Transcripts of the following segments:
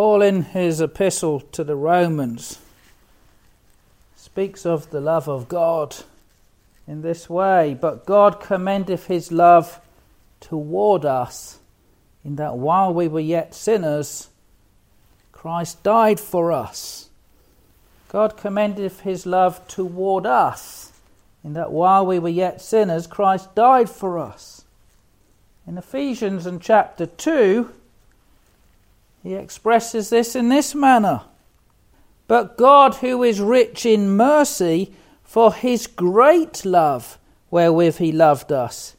Paul, in his epistle to the Romans, speaks of the love of God in this way But God commendeth his love toward us, in that while we were yet sinners, Christ died for us. God commendeth his love toward us, in that while we were yet sinners, Christ died for us. In Ephesians and chapter 2, he expresses this in this manner But God, who is rich in mercy, for his great love wherewith he loved us,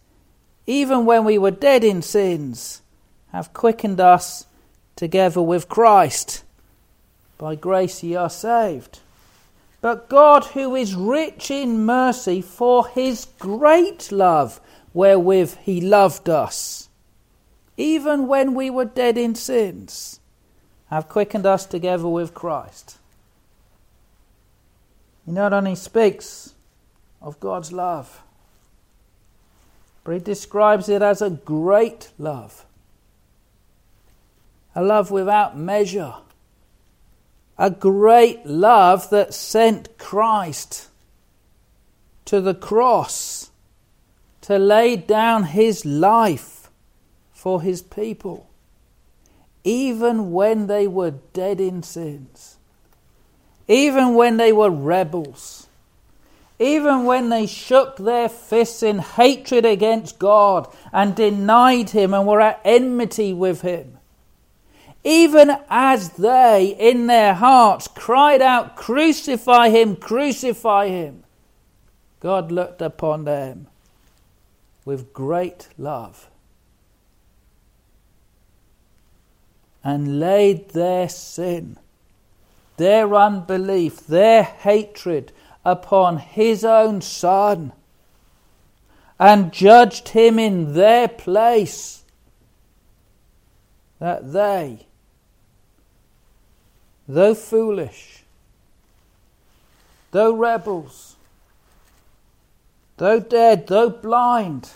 even when we were dead in sins, have quickened us together with Christ. By grace ye are saved. But God, who is rich in mercy, for his great love wherewith he loved us, even when we were dead in sins, have quickened us together with Christ. He not only speaks of God's love, but he describes it as a great love, a love without measure, a great love that sent Christ to the cross to lay down his life for his people, even when they were dead in sins, even when they were rebels, even when they shook their fists in hatred against God and denied him and were at enmity with him. Even as they, in their hearts, cried out, Crucify him, crucify him, God looked upon them with great love and laid their sin, their unbelief, their hatred upon his own Son and judged him in their place, that they, though foolish, though rebels, though dead, though blind,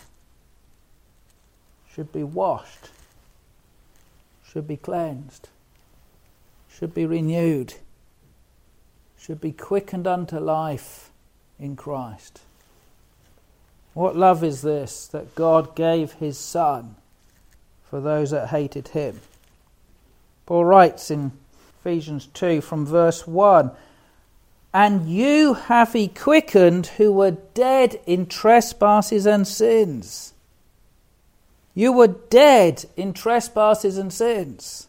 should be washed, should be cleansed, should be renewed, should be quickened unto life in Christ. What love is this that God gave his Son for those that hated him? Paul writes in Ephesians 2 from verse 1 and you have he quickened who were dead in trespasses and sins. You were dead in trespasses and sins,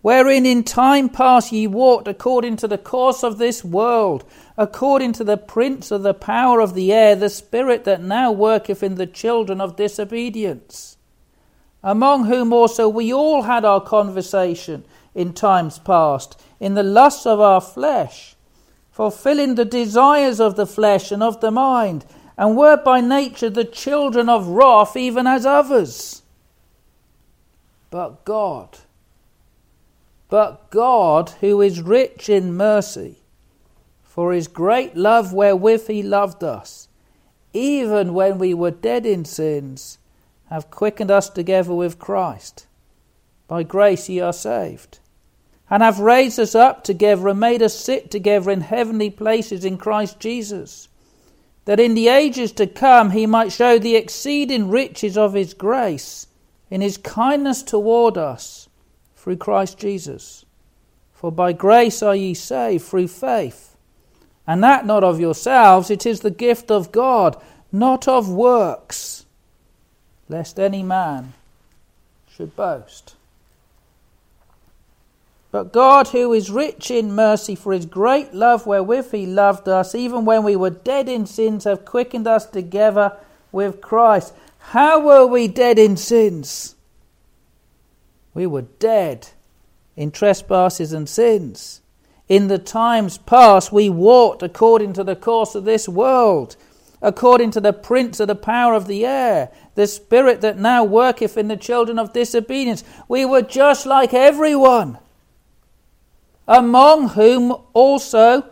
wherein in time past ye walked according to the course of this world, according to the prince of the power of the air, the spirit that now worketh in the children of disobedience, among whom also we all had our conversation in times past, in the lusts of our flesh fulfilling the desires of the flesh and of the mind, and were by nature the children of wrath, even as others. But God, but God, who is rich in mercy, for his great love wherewith he loved us, even when we were dead in sins, have quickened us together with Christ. By grace ye are saved and have raised us up together and made us sit together in heavenly places in Christ Jesus, that in the ages to come he might show the exceeding riches of his grace in his kindness toward us through Christ Jesus. For by grace are ye saved through faith, and that not of yourselves, it is the gift of God, not of works, lest any man should boast. But God, who is rich in mercy for his great love wherewith he loved us, even when we were dead in sins, have quickened us together with Christ. How were we dead in sins? We were dead in trespasses and sins. In the times past, we walked according to the course of this world, according to the prince of the power of the air, the spirit that now worketh in the children of disobedience. We were just like everyone among whom also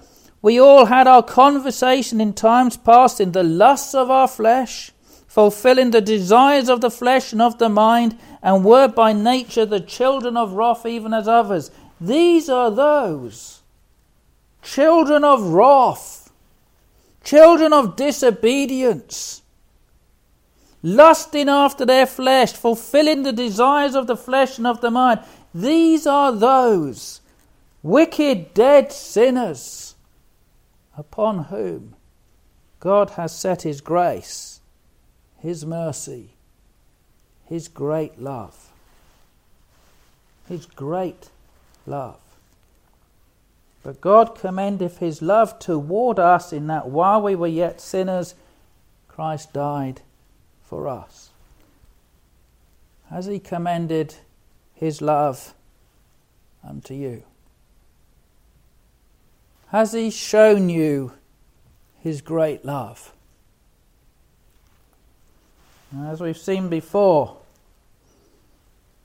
we all had our conversation in times past in the lusts of our flesh, fulfilling the desires of the flesh and of the mind, and were by nature the children of wrath, even as others. These are those children of wrath, children of disobedience, lusting after their flesh, fulfilling the desires of the flesh and of the mind. These are those wicked, dead sinners upon whom God has set His grace, His mercy, His great love. His great love. But God commendeth His love toward us in that while we were yet sinners, Christ died for us. Has He commended His love unto you? Has He shown you His great love? As we've seen before,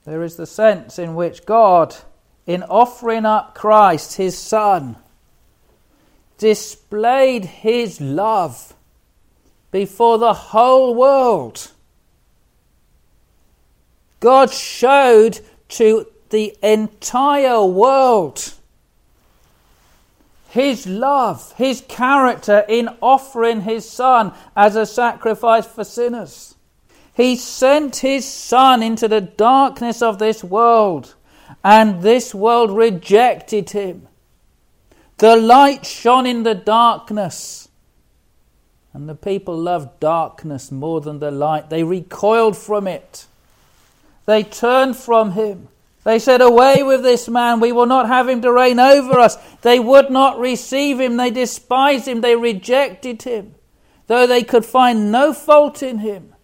there is the sense in which God, in offering up Christ, His Son, displayed His love before the whole world. God showed to the entire world his love, his character in offering his son as a sacrifice for sinners. He sent his son into the darkness of this world, and this world rejected him. The light shone in the darkness, and the people loved darkness more than the light. They recoiled from it, they turned from him. They said, Away with this man, we will not have him to reign over us. They would not receive him, they despised him, they rejected him, though they could find no fault in him.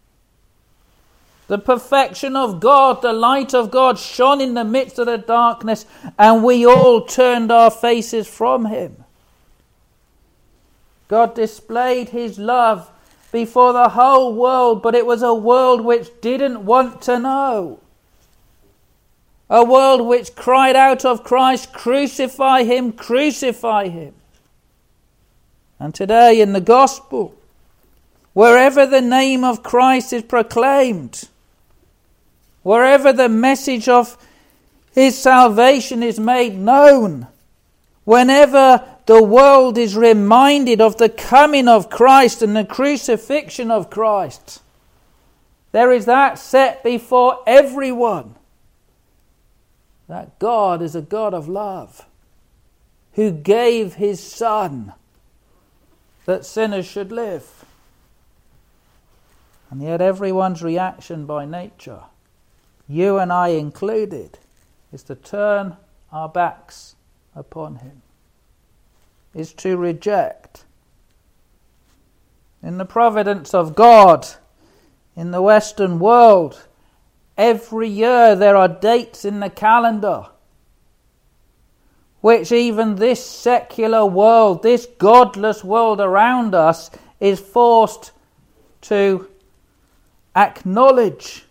The perfection of God, the light of God shone in the midst of the darkness, and we all turned our faces from him. God displayed his love before the whole world, but it was a world which didn't want to know. A world which cried out of Christ, Crucify him, crucify him. And today in the gospel, wherever the name of Christ is proclaimed, wherever the message of his salvation is made known, whenever the world is reminded of the coming of Christ and the crucifixion of Christ, there is that set before everyone that God is a God of love who gave his Son that sinners should live. And yet, everyone's reaction by nature, you and I included, is to turn our backs upon him, is to reject. In the providence of God, in the Western world, Every year there are dates in the calendar which even this secular world, this godless world around us, is forced to acknowledge.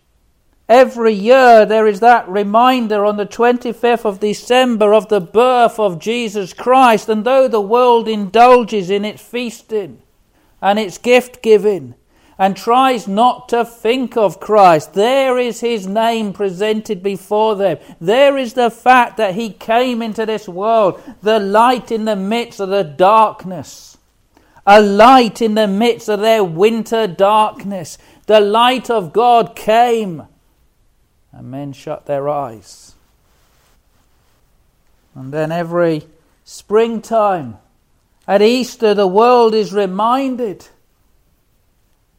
Every year there is that reminder on the 25th of December of the birth of Jesus Christ, and though the world indulges in its feasting and its gift giving, and tries not to think of Christ. There is his name presented before them. There is the fact that he came into this world, the light in the midst of the darkness, a light in the midst of their winter darkness. The light of God came, and men shut their eyes. And then every springtime, at Easter, the world is reminded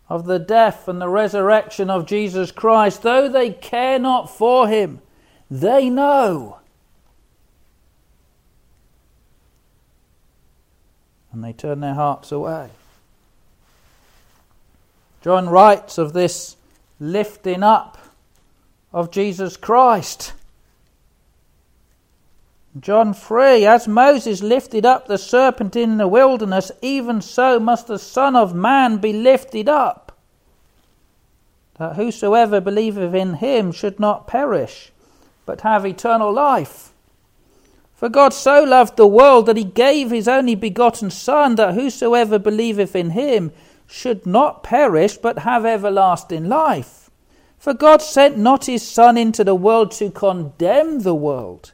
of the death and the resurrection of Jesus Christ, though they care not for him, they know. And they turn their hearts away. John writes of this lifting up of Jesus Christ. John 3 As Moses lifted up the serpent in the wilderness, even so must the Son of Man be lifted up, that whosoever believeth in him should not perish, but have eternal life. For God so loved the world that he gave his only begotten Son, that whosoever believeth in him should not perish but have everlasting life. For God sent not his Son into the world to condemn the world,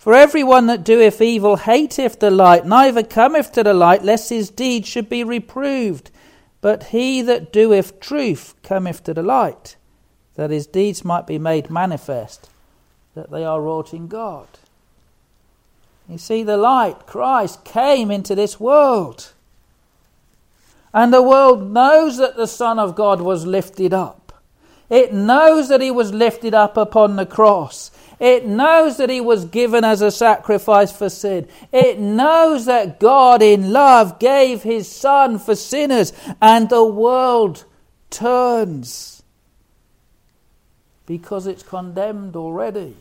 For every one that doeth evil hateth the light, neither cometh to the light, lest his deeds should be reproved. But he that doeth truth cometh to the light, that his deeds might be made manifest, that they are wrought in God. You see, the light, Christ, came into this world. And the world knows that the Son of God was lifted up. It knows that he was lifted up upon the cross. It knows that he was given as a sacrifice for sin. It knows that God in love gave his son for sinners and the world turns because it's condemned already.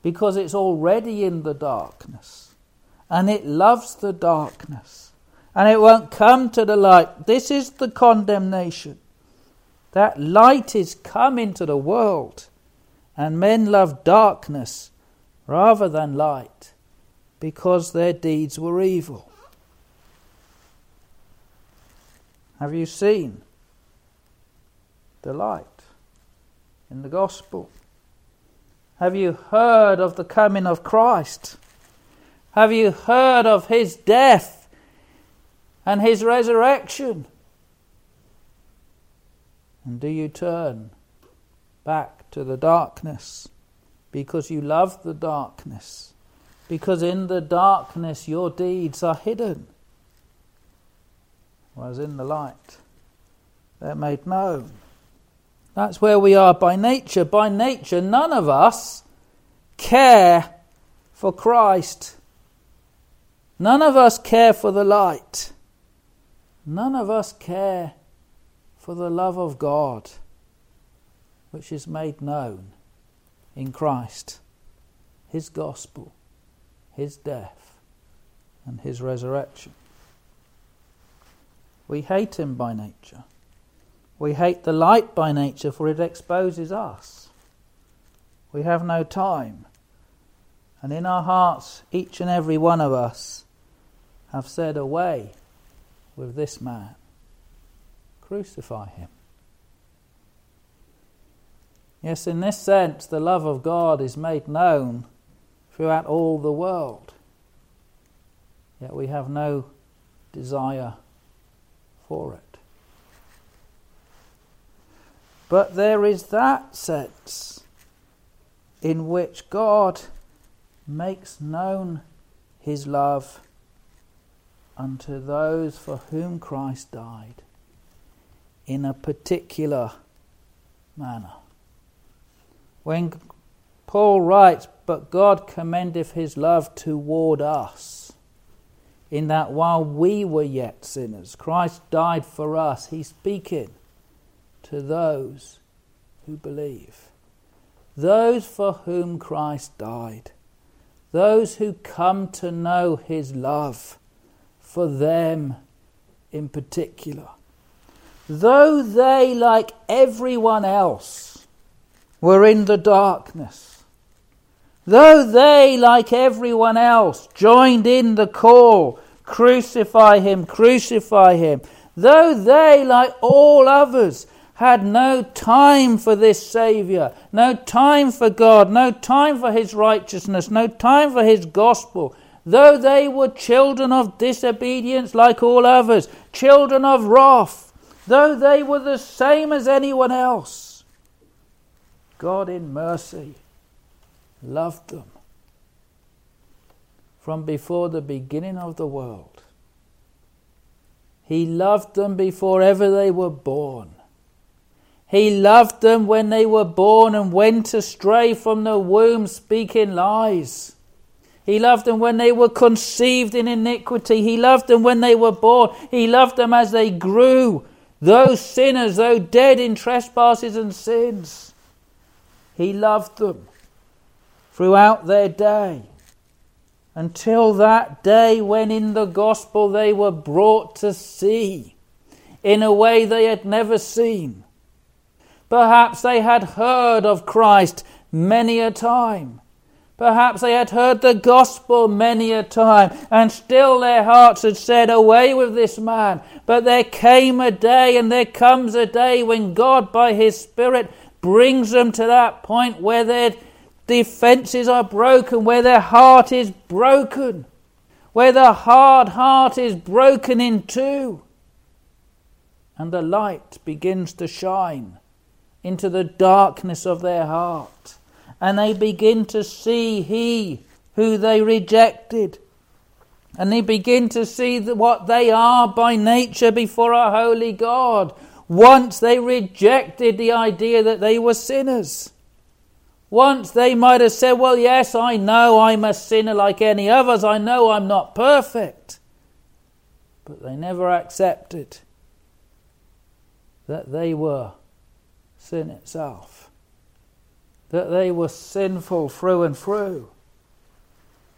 Because it's already in the darkness and it loves the darkness and it won't come to the light. This is the condemnation. That light is come into the world and men loved darkness rather than light because their deeds were evil. Have you seen the light in the gospel? Have you heard of the coming of Christ? Have you heard of his death and his resurrection? And do you turn back to the darkness because you love the darkness, because in the darkness your deeds are hidden, whereas in the light they're made known. That's where we are by nature. By nature, none of us care for Christ. None of us care for the light. None of us care for the love of God which is made known in Christ, His gospel, His death, and His resurrection. We hate Him by nature. We hate the light by nature, for it exposes us. We have no time. And in our hearts, each and every one of us have said, Away with this man. Crucify him. Yes, in this sense, the love of God is made known throughout all the world. Yet we have no desire for it. But there is that sense in which God makes known his love unto those for whom Christ died in a particular manner. When Paul writes, But God commendeth his love toward us, in that while we were yet sinners, Christ died for us. He's speaking to those who believe, those for whom Christ died, those who come to know his love, for them in particular. Though they, like everyone else, were in the darkness. Though they, like everyone else, joined in the call, crucify him, crucify him, though they, like all others, had no time for this Saviour, no time for God, no time for His righteousness, no time for His gospel, though they were children of disobedience like all others, children of wrath, though they were the same as anyone else, God in mercy loved them from before the beginning of the world. He loved them before ever they were born. He loved them when they were born and went astray from the womb, speaking lies. He loved them when they were conceived in iniquity. He loved them when they were born. He loved them as they grew those sinners, though dead in trespasses and sins, he loved them throughout their day until that day when in the gospel they were brought to see in a way they had never seen. Perhaps they had heard of Christ many a time. Perhaps they had heard the gospel many a time, and still their hearts had said, Away with this man. But there came a day, and there comes a day when God, by His Spirit, brings them to that point where their defenses are broken, where their heart is broken, where the hard heart is broken in two, and the light begins to shine into the darkness of their heart and they begin to see He who they rejected. And they begin to see what they are by nature before a holy God. Once they rejected the idea that they were sinners. Once they might have said, Well, yes, I know I'm a sinner like any others. I know I'm not perfect. But they never accepted that they were sin itself that they were sinful through and through,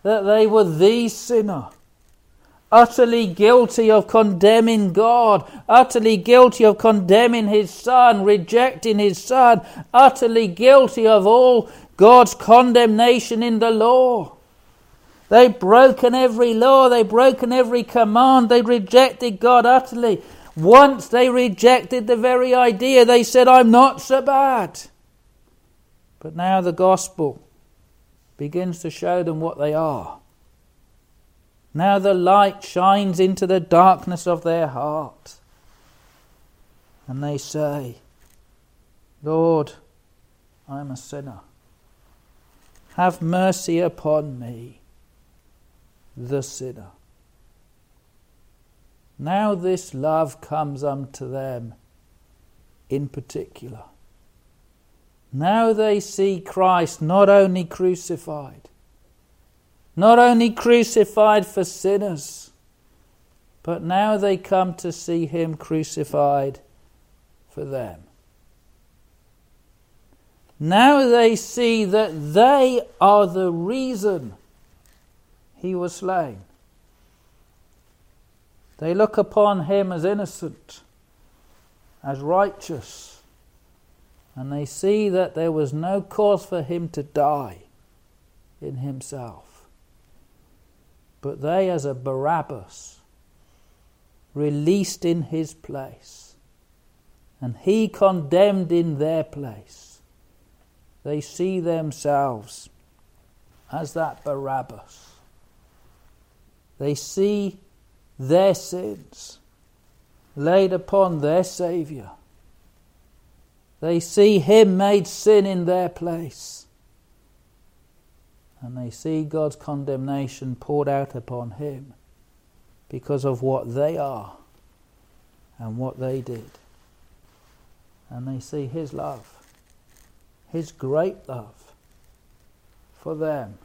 that they were the sinner, utterly guilty of condemning God, utterly guilty of condemning His Son, rejecting His Son, utterly guilty of all God's condemnation in the law. They've broken every law, they've broken every command, they rejected God utterly. Once they rejected the very idea, they said, I'm not so bad. But now the gospel begins to show them what they are. Now the light shines into the darkness of their heart. And they say, Lord, I am a sinner. Have mercy upon me, the sinner. Now this love comes unto them in particular. Now they see Christ not only crucified, not only crucified for sinners, but now they come to see him crucified for them. Now they see that they are the reason he was slain. They look upon him as innocent, as righteous and they see that there was no cause for him to die in himself. But they, as a Barabbas, released in his place, and he condemned in their place, they see themselves as that Barabbas. They see their sins laid upon their Saviour they see him made sin in their place. And they see God's condemnation poured out upon him because of what they are and what they did. And they see his love, his great love for them.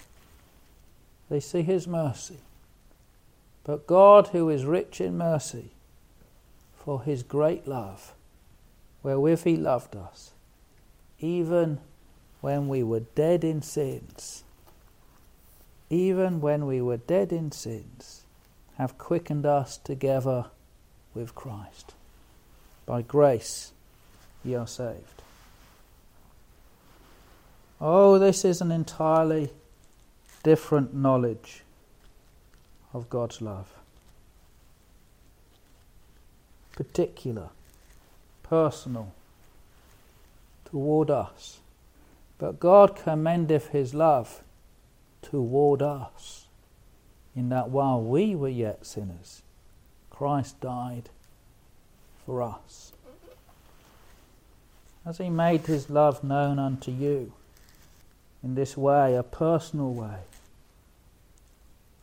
They see his mercy. But God, who is rich in mercy, for his great love, wherewith he loved us, even when we were dead in sins, even when we were dead in sins, have quickened us together with Christ. By grace ye are saved. Oh, this is an entirely different knowledge of God's love. Particular personal toward us. But God commendeth his love toward us, in that while we were yet sinners, Christ died for us. As he made his love known unto you in this way, a personal way,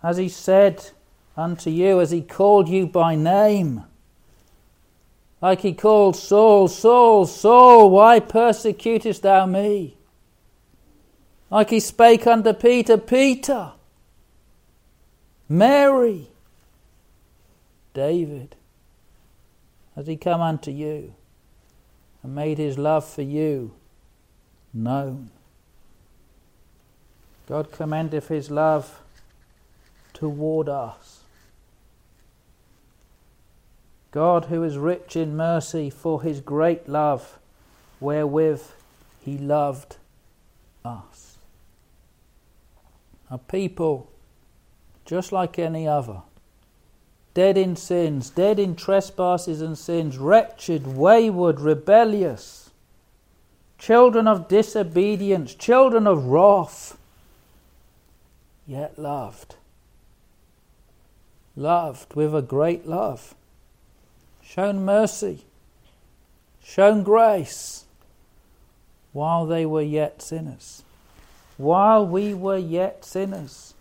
as he said unto you, as he called you by name, like he called Saul, Saul, Saul, why persecutest thou me? Like he spake unto Peter, Peter, Mary, David, Has he come unto you and made his love for you known? God commendeth his love toward us. God, who is rich in mercy for his great love, wherewith he loved us. A people just like any other dead in sins, dead in trespasses and sins, wretched, wayward, rebellious, children of disobedience, children of wrath, yet loved. Loved with a great love, shown mercy, shown grace, while they were yet sinners. While we were yet sinners,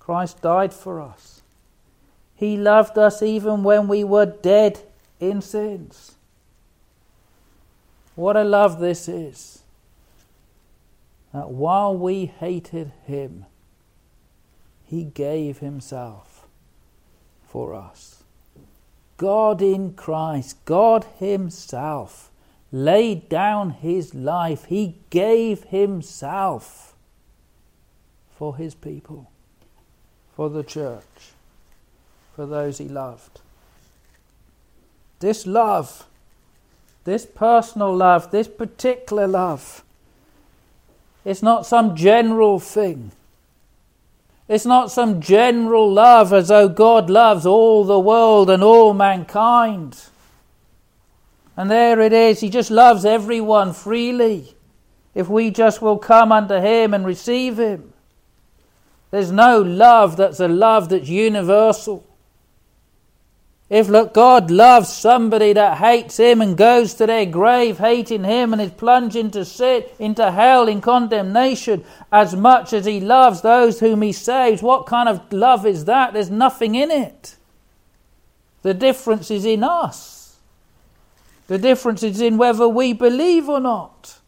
Christ died for us. He loved us even when we were dead in sins. What a love this is. That while we hated Him, He gave Himself for us. God in Christ, God Himself, laid down His life. He gave Himself for His people, for the church for those he loved. This love, this personal love, this particular love, it's not some general thing. It's not some general love as though God loves all the world and all mankind. And there it is, He just loves everyone freely if we just will come unto Him and receive Him. There's no love that's a love that's universal. If look, God loves somebody that hates him and goes to their grave hating him and is plunged into sin, into hell in condemnation as much as he loves those whom he saves, what kind of love is that? There's nothing in it. The difference is in us. The difference is in whether we believe or not.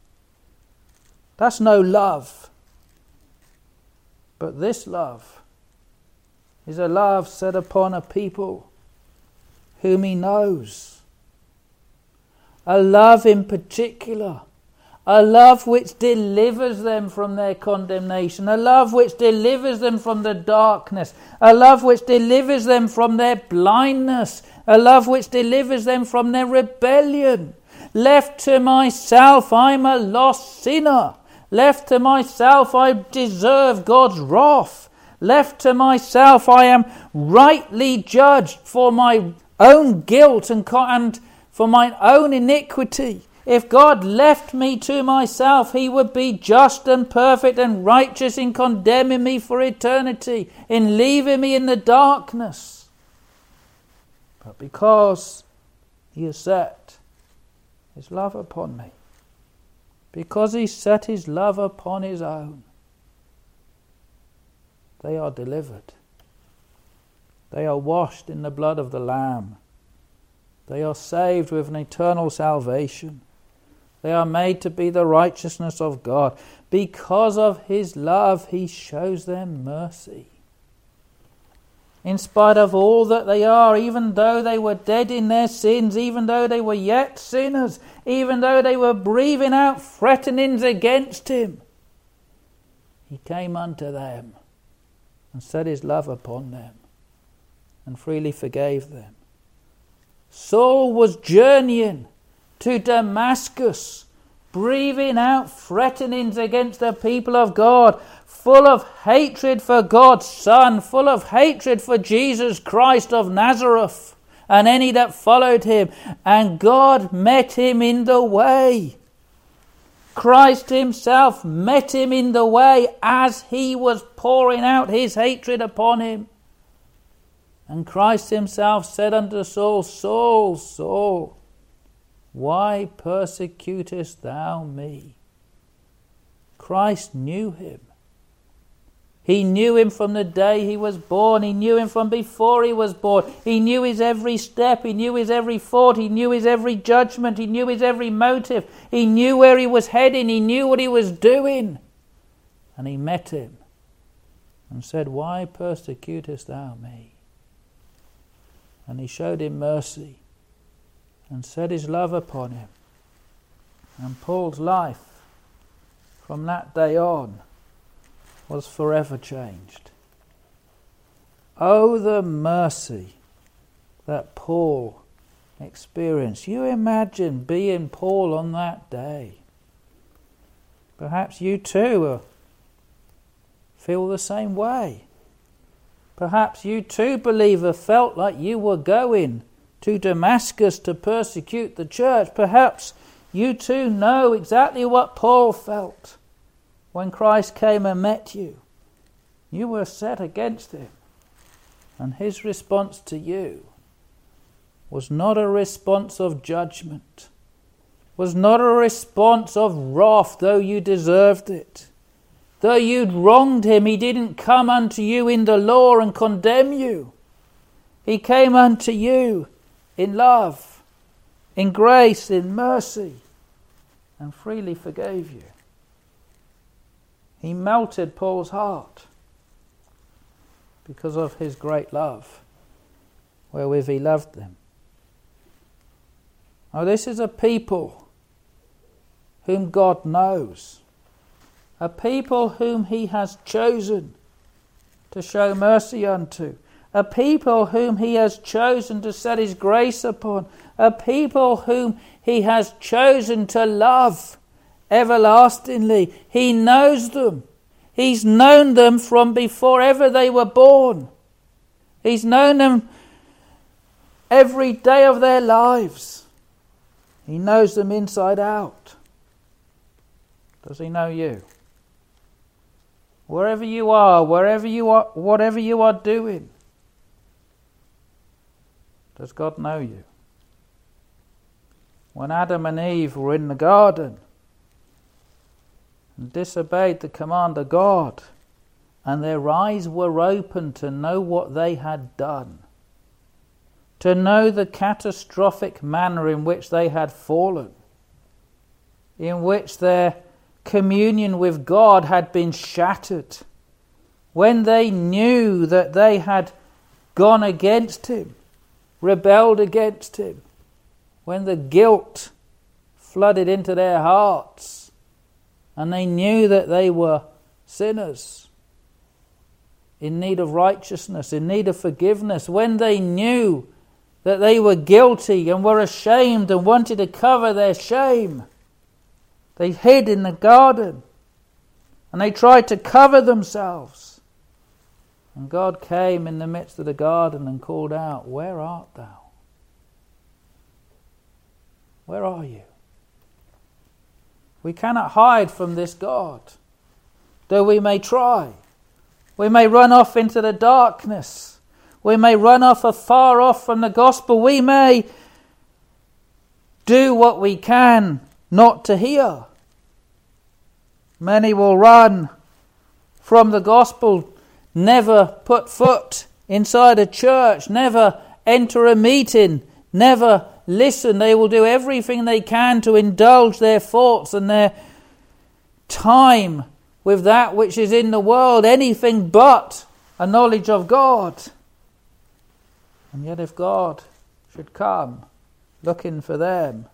That's no love. But this love is a love set upon a people whom he knows. A love in particular, a love which delivers them from their condemnation, a love which delivers them from the darkness, a love which delivers them from their blindness, a love which delivers them from their rebellion. Left to myself, I'm a lost sinner. Left to myself, I deserve God's wrath. Left to myself, I am rightly judged for my own guilt and, and for my own iniquity. If God left me to myself, he would be just and perfect and righteous in condemning me for eternity, in leaving me in the darkness. But because he has set his love upon me, because he set his love upon his own, they are delivered. They are washed in the blood of the Lamb. They are saved with an eternal salvation. They are made to be the righteousness of God. Because of His love, He shows them mercy. In spite of all that they are, even though they were dead in their sins, even though they were yet sinners, even though they were breathing out threatenings against Him, He came unto them and set His love upon them and freely forgave them. Saul was journeying to Damascus, breathing out threatenings against the people of God, full of hatred for God's Son, full of hatred for Jesus Christ of Nazareth and any that followed him. And God met him in the way. Christ Himself met him in the way as he was pouring out his hatred upon him. And Christ himself said unto Saul, Saul, Saul, why persecutest thou me? Christ knew him. He knew him from the day he was born. He knew him from before he was born. He knew his every step. He knew his every thought. He knew his every judgment. He knew his every motive. He knew where he was heading. He knew what he was doing. And he met him and said, Why persecutest thou me? and he showed him mercy and set his love upon him. And Paul's life from that day on was forever changed. Oh, the mercy that Paul experienced. You imagine being Paul on that day. Perhaps you too feel the same way. Perhaps you too, believer, felt like you were going to Damascus to persecute the church. Perhaps you too know exactly what Paul felt when Christ came and met you. You were set against him. And his response to you was not a response of judgment, was not a response of wrath, though you deserved it. Though you'd wronged him, he didn't come unto you in the law and condemn you. He came unto you in love, in grace, in mercy, and freely forgave you. He melted Paul's heart because of his great love, wherewith he loved them. Now, this is a people whom God knows, a people whom he has chosen to show mercy unto, a people whom he has chosen to set his grace upon, a people whom he has chosen to love everlastingly. He knows them. He's known them from before ever they were born. He's known them every day of their lives. He knows them inside out. Does he know you? Wherever you are, wherever you are, whatever you are doing, does God know you? When Adam and Eve were in the garden, disobeyed the command of God, and their eyes were opened to know what they had done, to know the catastrophic manner in which they had fallen, in which their communion with God had been shattered, when they knew that they had gone against Him, rebelled against Him, when the guilt flooded into their hearts and they knew that they were sinners in need of righteousness, in need of forgiveness, when they knew that they were guilty and were ashamed and wanted to cover their shame, they hid in the garden and they tried to cover themselves. And God came in the midst of the garden and called out, Where art thou? Where are you? We cannot hide from this God, though we may try. We may run off into the darkness. We may run off afar off from the gospel. We may do what we can not to hear. Many will run from the gospel, never put foot inside a church, never enter a meeting, never listen. They will do everything they can to indulge their thoughts and their time with that which is in the world, anything but a knowledge of God. And yet, if God should come looking for them,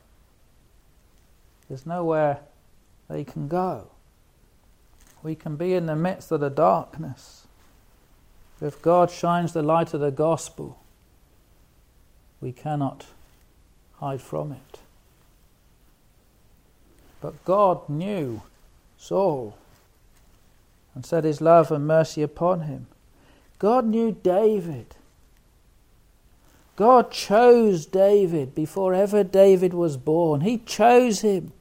there's nowhere they can go. We can be in the midst of the darkness. If God shines the light of the gospel, we cannot hide from it. But God knew Saul and set his love and mercy upon him. God knew David. God chose David before ever David was born. He chose him,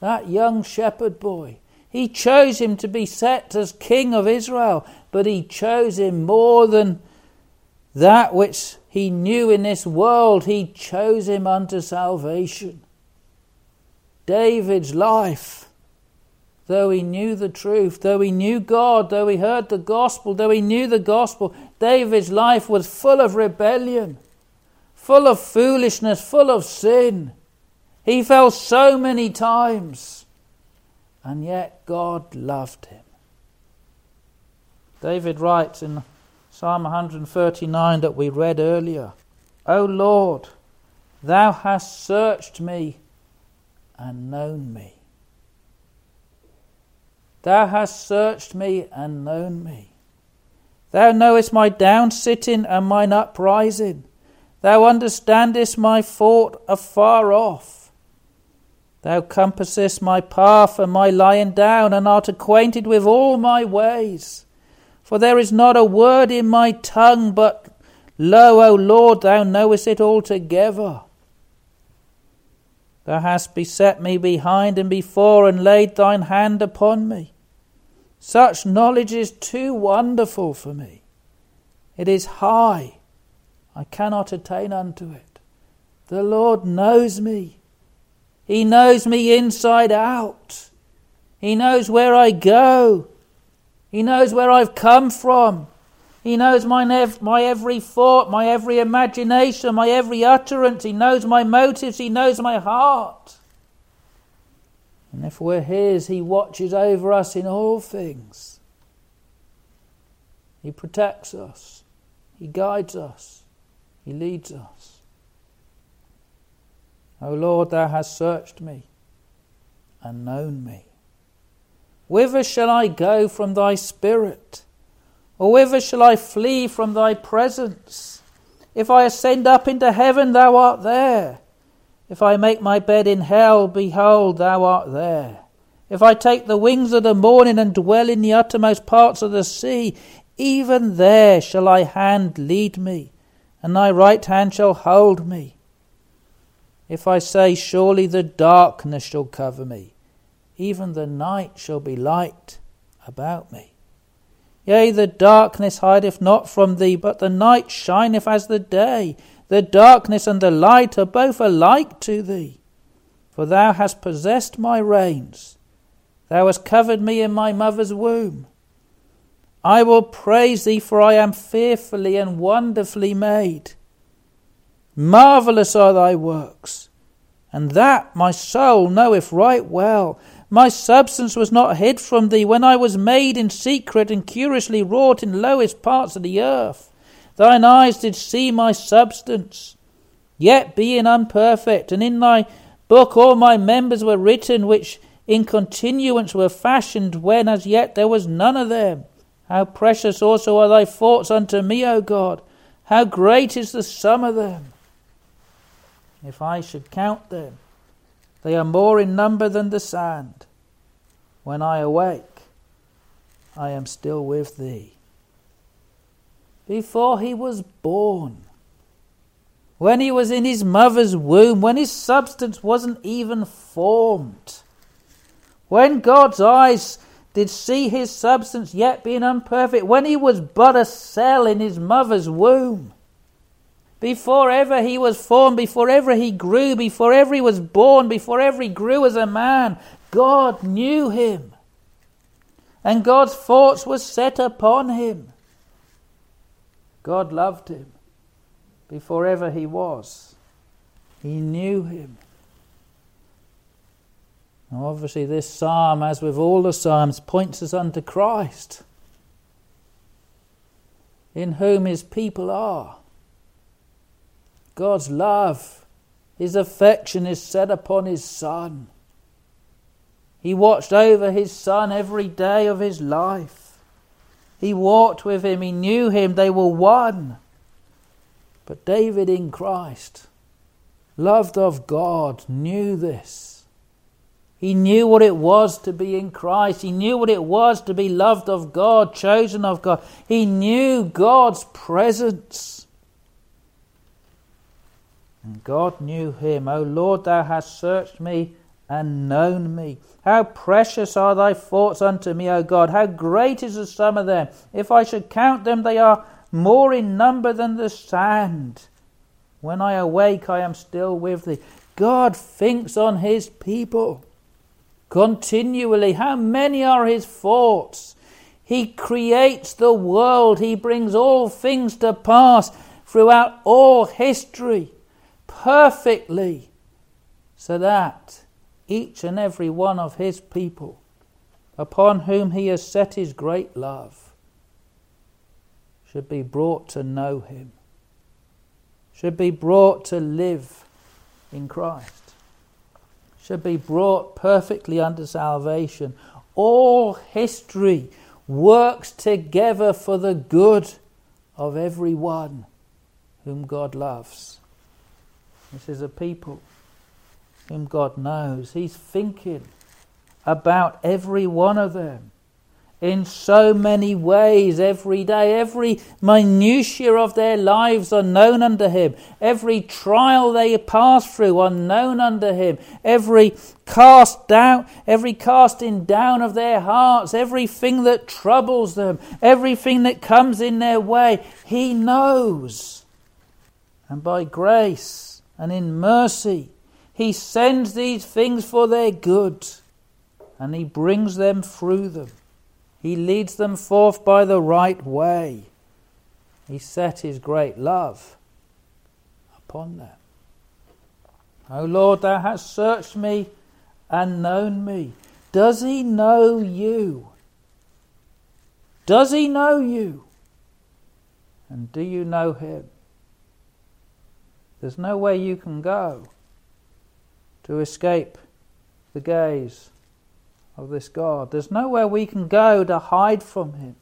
that young shepherd boy. He chose him to be set as king of Israel, but he chose him more than that which he knew in this world, he chose him unto salvation. David's life, though he knew the truth, though he knew God, though he heard the gospel, though he knew the gospel, David's life was full of rebellion, full of foolishness, full of sin. He fell so many times, and yet God loved him. David writes in Psalm 139 that we read earlier. O Lord, Thou hast searched me and known me. Thou hast searched me and known me. Thou knowest my down sitting and mine uprising. Thou understandest my thought afar off. Thou compassest my path and my lying down, and art acquainted with all my ways. For there is not a word in my tongue, but lo, O Lord, thou knowest it altogether. Thou hast beset me behind and before, and laid thine hand upon me. Such knowledge is too wonderful for me. It is high. I cannot attain unto it. The Lord knows me. He knows me inside out. He knows where I go. He knows where I've come from. He knows my, nev- my every thought, my every imagination, my every utterance. He knows my motives. He knows my heart. And if we're His, He watches over us in all things. He protects us, He guides us, He leads us. O Lord, Thou hast searched me and known me. Whither shall I go from Thy Spirit? Or whither shall I flee from Thy presence? If I ascend up into heaven, Thou art there. If I make my bed in hell, behold, thou art there. If I take the wings of the morning and dwell in the uttermost parts of the sea, even there shall thy hand lead me, and thy right hand shall hold me. If I say, Surely the darkness shall cover me, even the night shall be light about me. Yea, the darkness hideth not from thee, but the night shineth as the day. The darkness and the light are both alike to thee. For thou hast possessed my reins. Thou hast covered me in my mother's womb. I will praise thee, for I am fearfully and wonderfully made. Marvellous are thy works, and that my soul knoweth right well. My substance was not hid from thee when I was made in secret and curiously wrought in lowest parts of the earth. Thine eyes did see my substance, yet being unperfect, and in thy book all my members were written, which in continuance were fashioned, when as yet there was none of them. How precious also are thy thoughts unto me, O God! How great is the sum of them! If I should count them, they are more in number than the sand. When I awake, I am still with thee before he was born. When he was in his mother's womb, when his substance wasn't even formed. When God's eyes did see his substance yet being imperfect, when he was but a cell in his mother's womb. Before ever he was formed, before ever he grew, before ever he was born, before ever he grew as a man, God knew him. And God's thoughts were set upon him. God loved him before ever he was. He knew him. Now, obviously, this psalm, as with all the psalms, points us unto Christ, in whom his people are. God's love, his affection is set upon his Son. He watched over his Son every day of his life. He walked with him, he knew him, they were one. But David in Christ, loved of God, knew this. He knew what it was to be in Christ. He knew what it was to be loved of God, chosen of God. He knew God's presence. And God knew him. O Lord, thou hast searched me and known me. How precious are thy thoughts unto me, O God! How great is the sum of them! If I should count them, they are more in number than the sand. When I awake, I am still with thee. God thinks on his people continually. How many are his thoughts? He creates the world, he brings all things to pass throughout all history perfectly, so that each and every one of his people, upon whom he has set his great love, should be brought to know him, should be brought to live in Christ, should be brought perfectly under salvation. All history works together for the good of every one whom God loves. This is a people whom God knows. He's thinking about every one of them in so many ways every day. Every minutiae of their lives are known unto him. Every trial they pass through are known unto him. Every cast down, every casting down of their hearts, everything that troubles them, everything that comes in their way, he knows. And by grace and in mercy, he sends these things for their good and he brings them through them. He leads them forth by the right way. He set his great love upon them. O Lord, thou hast searched me and known me. Does he know you? Does he know you? And do you know him? There's no way you can go to escape the gaze of this God. There's nowhere we can go to hide from Him.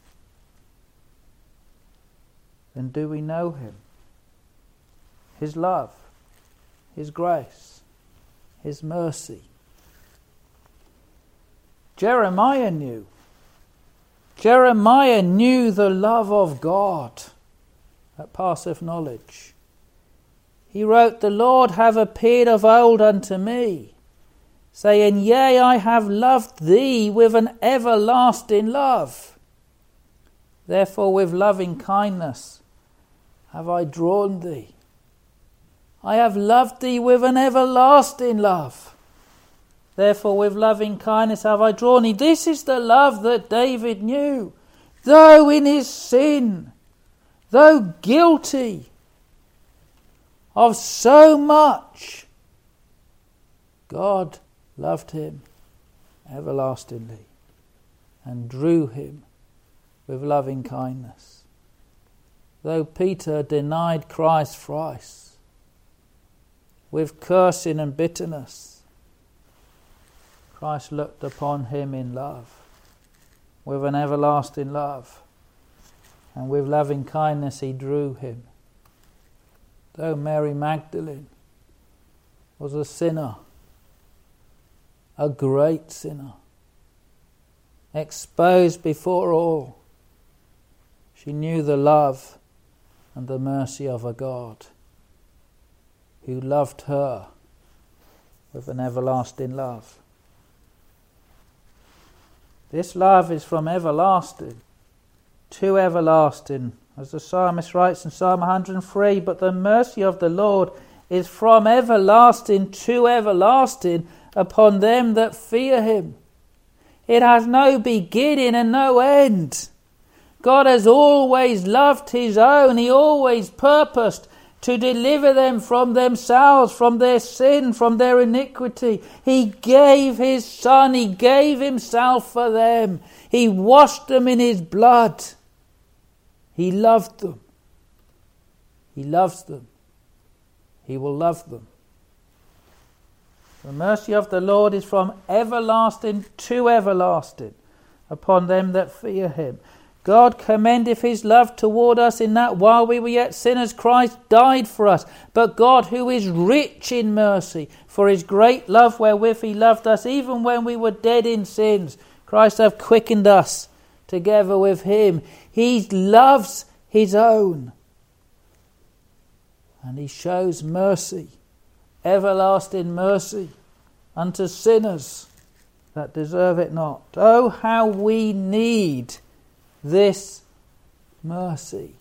Then do we know Him? His love, His grace, His mercy. Jeremiah knew. Jeremiah knew the love of God that passeth knowledge. He wrote, The Lord have appeared of old unto me saying, Yea, I have loved thee with an everlasting love. Therefore, with loving kindness have I drawn thee. I have loved thee with an everlasting love. Therefore, with loving kindness have I drawn thee. This is the love that David knew. Though in his sin, though guilty of so much, God loved him everlastingly and drew him with loving kindness. Though Peter denied Christ thrice with cursing and bitterness, Christ looked upon him in love, with an everlasting love, and with loving kindness he drew him. Though Mary Magdalene was a sinner, a great sinner, exposed before all. She knew the love and the mercy of a God who loved her with an everlasting love. This love is from everlasting to everlasting, as the psalmist writes in Psalm 103 But the mercy of the Lord is from everlasting to everlasting upon them that fear him. It has no beginning and no end. God has always loved his own. He always purposed to deliver them from themselves, from their sin, from their iniquity. He gave his Son, he gave himself for them. He washed them in his blood. He loved them. He loves them. He will love them. The mercy of the Lord is from everlasting to everlasting upon them that fear him. God commendeth his love toward us in that while we were yet sinners, Christ died for us. But God, who is rich in mercy, for his great love wherewith he loved us, even when we were dead in sins, Christ hath quickened us together with him. He loves his own. And he shows mercy everlasting mercy unto sinners that deserve it not. Oh, how we need this mercy.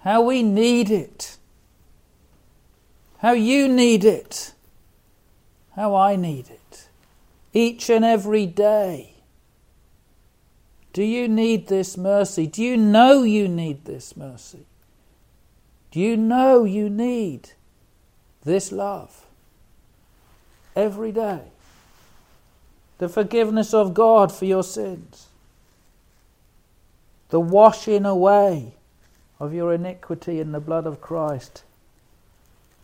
How we need it. How you need it. How I need it. Each and every day. Do you need this mercy? Do you know you need this mercy? Do you know you need this love every day. The forgiveness of God for your sins. The washing away of your iniquity in the blood of Christ.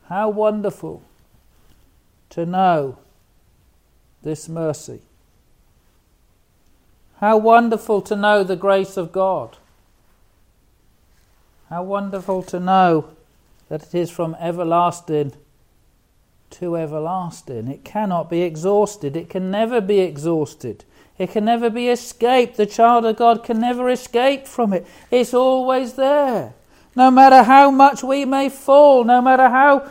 How wonderful to know this mercy. How wonderful to know the grace of God. How wonderful to know that it is from everlasting to everlasting. It cannot be exhausted. It can never be exhausted. It can never be escaped. The child of God can never escape from it. It's always there. No matter how much we may fall, no matter how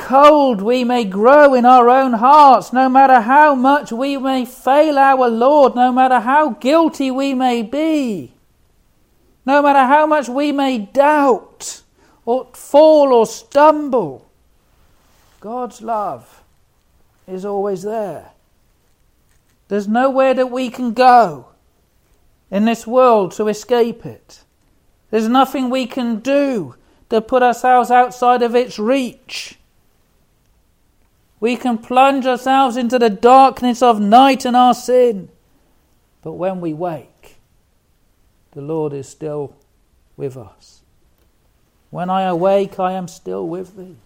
cold we may grow in our own hearts, no matter how much we may fail our Lord, no matter how guilty we may be, no matter how much we may doubt or fall or stumble, God's love is always there. There's nowhere that we can go in this world to escape it. There's nothing we can do to put ourselves outside of its reach. We can plunge ourselves into the darkness of night and our sin. But when we wake, the Lord is still with us. When I awake, I am still with thee.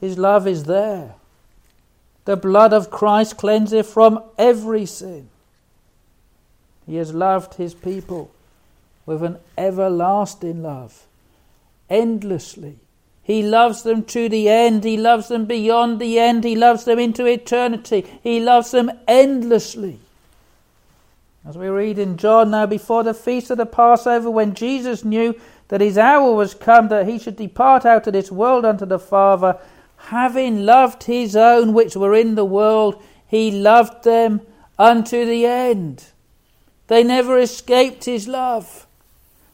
His love is there. The blood of Christ cleanseth from every sin. He has loved his people with an everlasting love, endlessly. He loves them to the end. He loves them beyond the end. He loves them into eternity. He loves them endlessly. As we read in John now, before the feast of the Passover, when Jesus knew that his hour was come that he should depart out of this world unto the Father, having loved his own which were in the world, he loved them unto the end. They never escaped his love.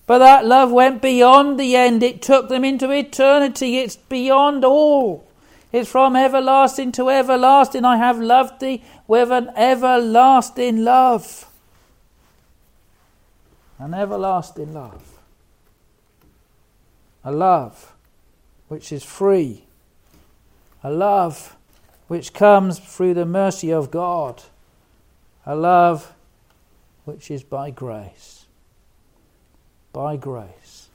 But that love went beyond the end. It took them into eternity. It's beyond all. It's from everlasting to everlasting. I have loved thee with an everlasting love. An everlasting love. A love which is free a love which comes through the mercy of God, a love which is by grace. By grace.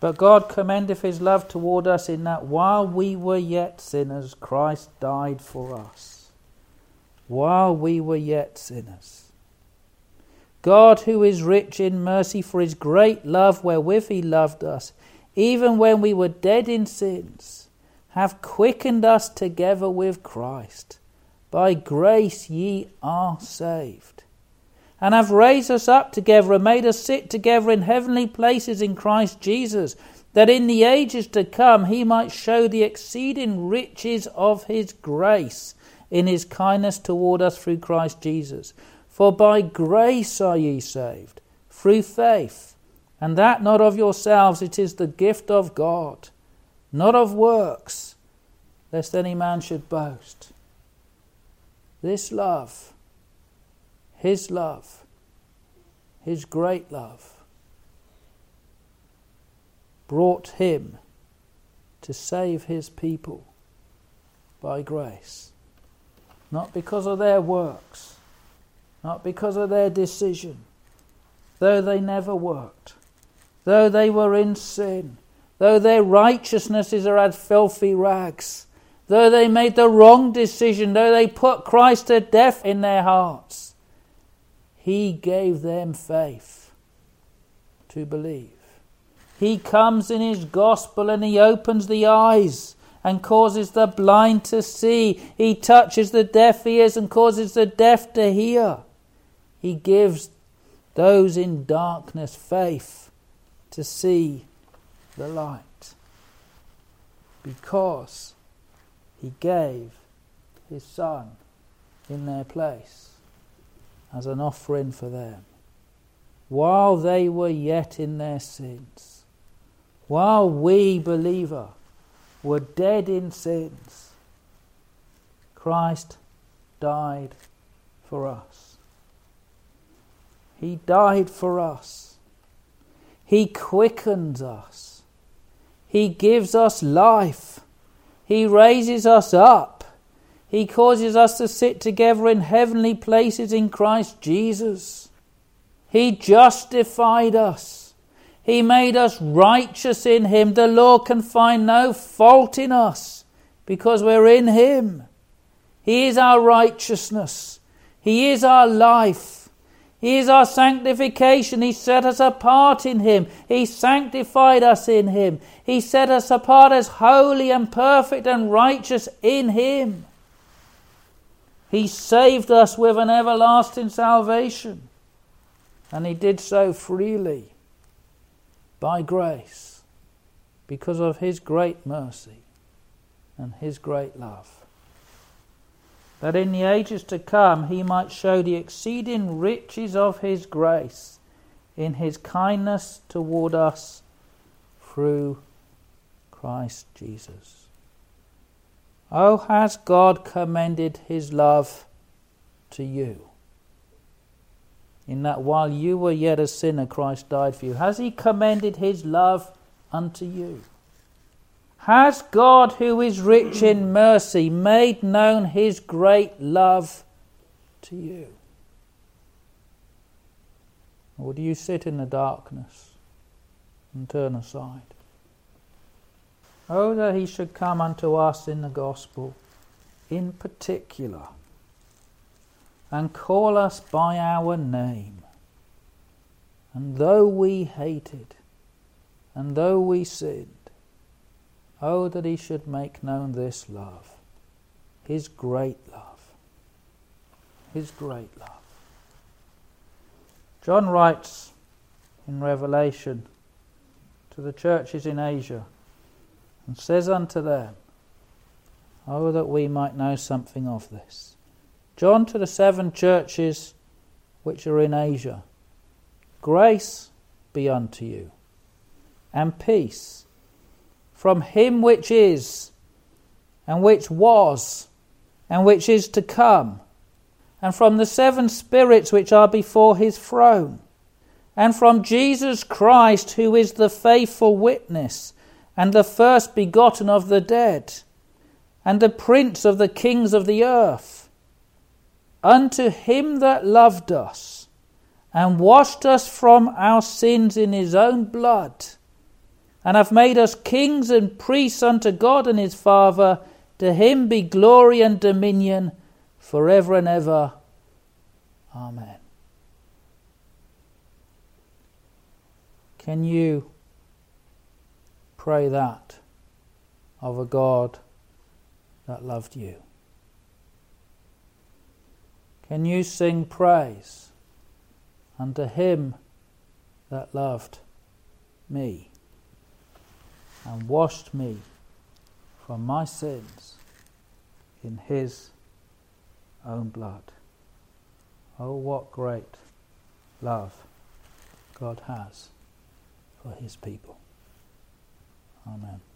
But God commendeth his love toward us in that while we were yet sinners, Christ died for us. While we were yet sinners. God, who is rich in mercy for his great love wherewith he loved us, even when we were dead in sins, have quickened us together with Christ. By grace ye are saved. And have raised us up together and made us sit together in heavenly places in Christ Jesus, that in the ages to come he might show the exceeding riches of his grace in his kindness toward us through Christ Jesus. For by grace are ye saved, through faith, and that not of yourselves, it is the gift of God not of works, lest any man should boast. This love, His love, His great love, brought Him to save His people by grace. Not because of their works, not because of their decision, though they never worked, though they were in sin though their righteousnesses are as filthy rags, though they made the wrong decision, though they put Christ to death in their hearts, He gave them faith to believe. He comes in His gospel and He opens the eyes and causes the blind to see. He touches the deaf ears and causes the deaf to hear. He gives those in darkness faith to see the light because he gave his son in their place as an offering for them while they were yet in their sins while we believer were dead in sins Christ died for us he died for us he quickens us he gives us life. He raises us up. He causes us to sit together in heavenly places in Christ Jesus. He justified us. He made us righteous in Him. The law can find no fault in us because we're in Him. He is our righteousness. He is our life. He is our sanctification. He set us apart in Him. He sanctified us in Him. He set us apart as holy and perfect and righteous in Him. He saved us with an everlasting salvation. And He did so freely, by grace, because of His great mercy and His great love that in the ages to come he might show the exceeding riches of his grace in his kindness toward us through Christ Jesus. Oh, has God commended his love to you? In that while you were yet a sinner, Christ died for you. Has he commended his love unto you? Has God, who is rich in mercy, made known his great love to you? Or do you sit in the darkness and turn aside? Oh, that he should come unto us in the gospel, in particular, and call us by our name. And though we hated, and though we sinned, Oh, that he should make known this love, his great love, his great love. John writes in Revelation to the churches in Asia and says unto them, Oh, that we might know something of this. John to the seven churches which are in Asia, grace be unto you, and peace from him which is, and which was, and which is to come, and from the seven spirits which are before his throne, and from Jesus Christ, who is the faithful witness, and the first begotten of the dead, and the prince of the kings of the earth, unto him that loved us, and washed us from our sins in his own blood and hath made us kings and priests unto God and his Father. To him be glory and dominion for ever and ever. Amen. Can you pray that of a God that loved you? Can you sing praise unto him that loved me? and washed me from my sins in his own blood. Oh, what great love God has for his people. Amen.